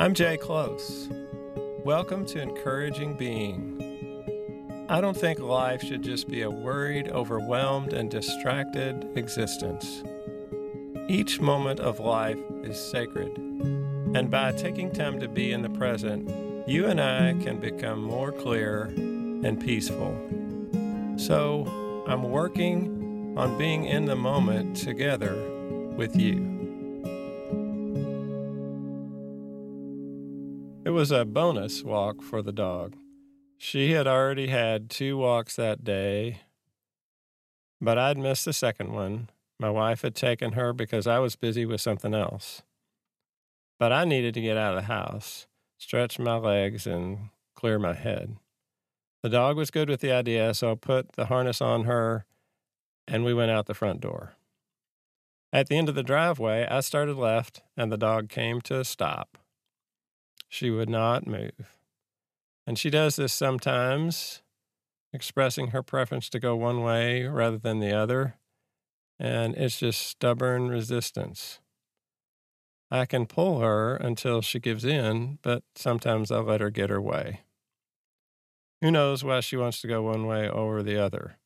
I'm Jay Close. Welcome to Encouraging Being. I don't think life should just be a worried, overwhelmed, and distracted existence. Each moment of life is sacred, and by taking time to be in the present, you and I can become more clear and peaceful. So, I'm working on being in the moment together with you. It was a bonus walk for the dog. She had already had two walks that day, but I'd missed the second one. My wife had taken her because I was busy with something else. But I needed to get out of the house, stretch my legs, and clear my head. The dog was good with the idea, so I put the harness on her and we went out the front door. At the end of the driveway, I started left and the dog came to a stop. She would not move. And she does this sometimes, expressing her preference to go one way rather than the other. And it's just stubborn resistance. I can pull her until she gives in, but sometimes I'll let her get her way. Who knows why she wants to go one way over the other?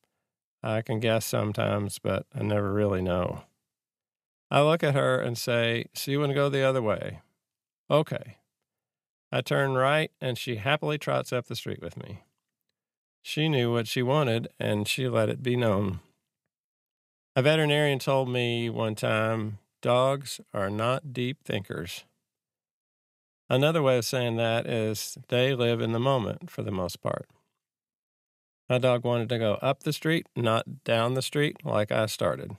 I can guess sometimes, but I never really know. I look at her and say, So you want to go the other way? Okay. I turn right, and she happily trots up the street with me. She knew what she wanted, and she let it be known. A veterinarian told me one time dogs are not deep thinkers. Another way of saying that is they live in the moment for the most part. My dog wanted to go up the street, not down the street like I started.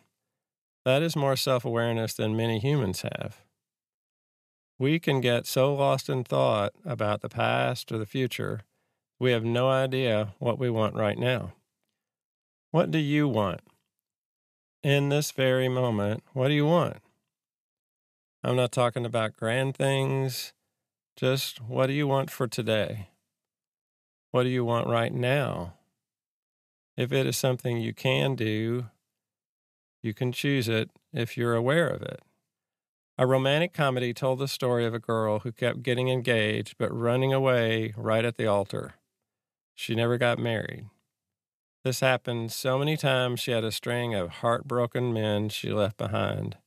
That is more self awareness than many humans have. We can get so lost in thought about the past or the future, we have no idea what we want right now. What do you want? In this very moment, what do you want? I'm not talking about grand things, just what do you want for today? What do you want right now? If it is something you can do, you can choose it if you're aware of it. A romantic comedy told the story of a girl who kept getting engaged but running away right at the altar. She never got married. This happened so many times she had a string of heartbroken men she left behind.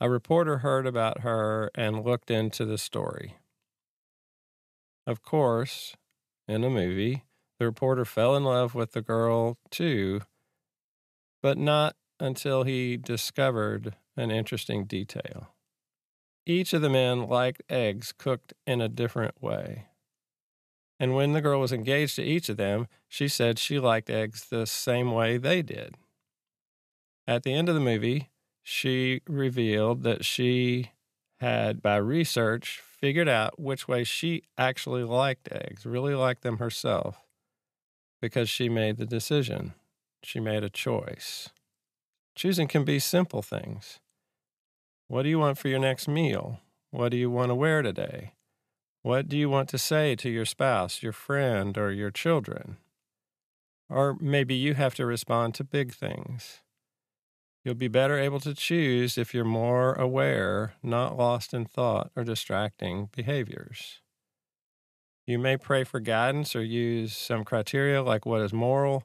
A reporter heard about her and looked into the story. Of course, in a movie, the reporter fell in love with the girl too, but not until he discovered an interesting detail. Each of the men liked eggs cooked in a different way. And when the girl was engaged to each of them, she said she liked eggs the same way they did. At the end of the movie, she revealed that she had, by research, figured out which way she actually liked eggs, really liked them herself, because she made the decision. She made a choice. Choosing can be simple things. What do you want for your next meal? What do you want to wear today? What do you want to say to your spouse, your friend, or your children? Or maybe you have to respond to big things. You'll be better able to choose if you're more aware, not lost in thought or distracting behaviors. You may pray for guidance or use some criteria like what is moral,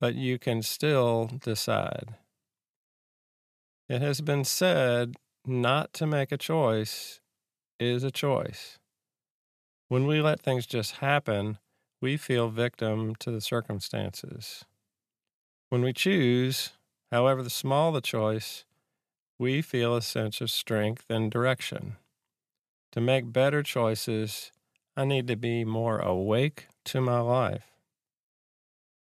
but you can still decide. It has been said not to make a choice is a choice. When we let things just happen, we feel victim to the circumstances. When we choose, however small the choice, we feel a sense of strength and direction. To make better choices, I need to be more awake to my life.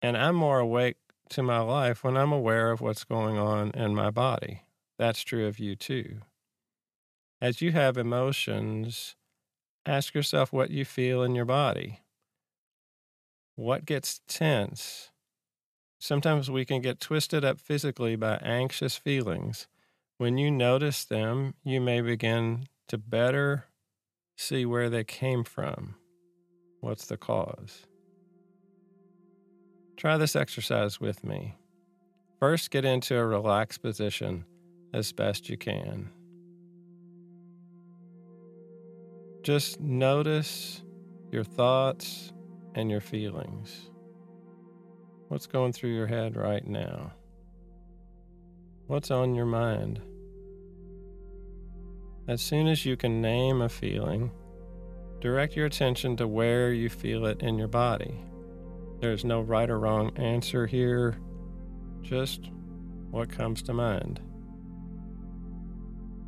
And I'm more awake to my life when I'm aware of what's going on in my body. That's true of you too. As you have emotions, ask yourself what you feel in your body. What gets tense? Sometimes we can get twisted up physically by anxious feelings. When you notice them, you may begin to better see where they came from. What's the cause? Try this exercise with me. First, get into a relaxed position as best you can. Just notice your thoughts and your feelings. What's going through your head right now? What's on your mind? As soon as you can name a feeling, direct your attention to where you feel it in your body. There's no right or wrong answer here, just what comes to mind.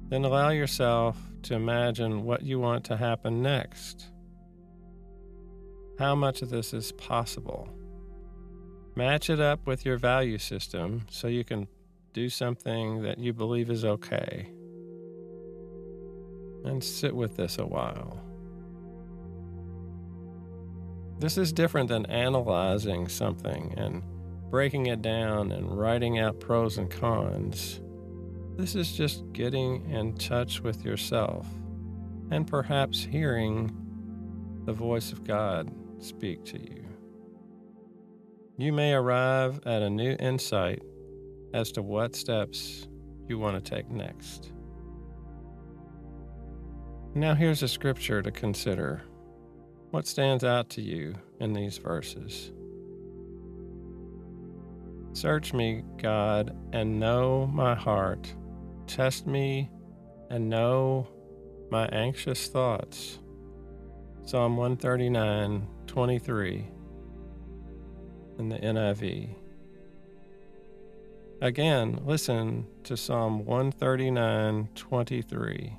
Then allow yourself to imagine what you want to happen next. How much of this is possible? Match it up with your value system so you can do something that you believe is okay. And sit with this a while. This is different than analyzing something and breaking it down and writing out pros and cons. This is just getting in touch with yourself and perhaps hearing the voice of God speak to you. You may arrive at a new insight as to what steps you want to take next. Now, here's a scripture to consider. What stands out to you in these verses? Search me, God, and know my heart. Test me and know my anxious thoughts. Psalm 139, 23 in the NIV. Again, listen to Psalm 139, 23.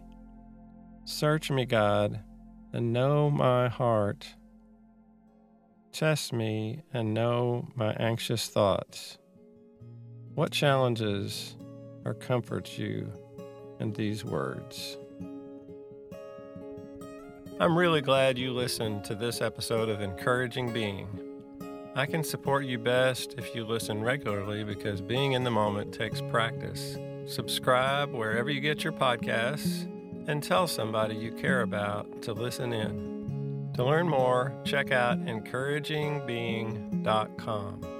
Search me, God, and know my heart. Test me and know my anxious thoughts. What challenges or comforts you in these words? I'm really glad you listened to this episode of Encouraging Being. I can support you best if you listen regularly because being in the moment takes practice. Subscribe wherever you get your podcasts and tell somebody you care about to listen in. To learn more, check out encouragingbeing.com.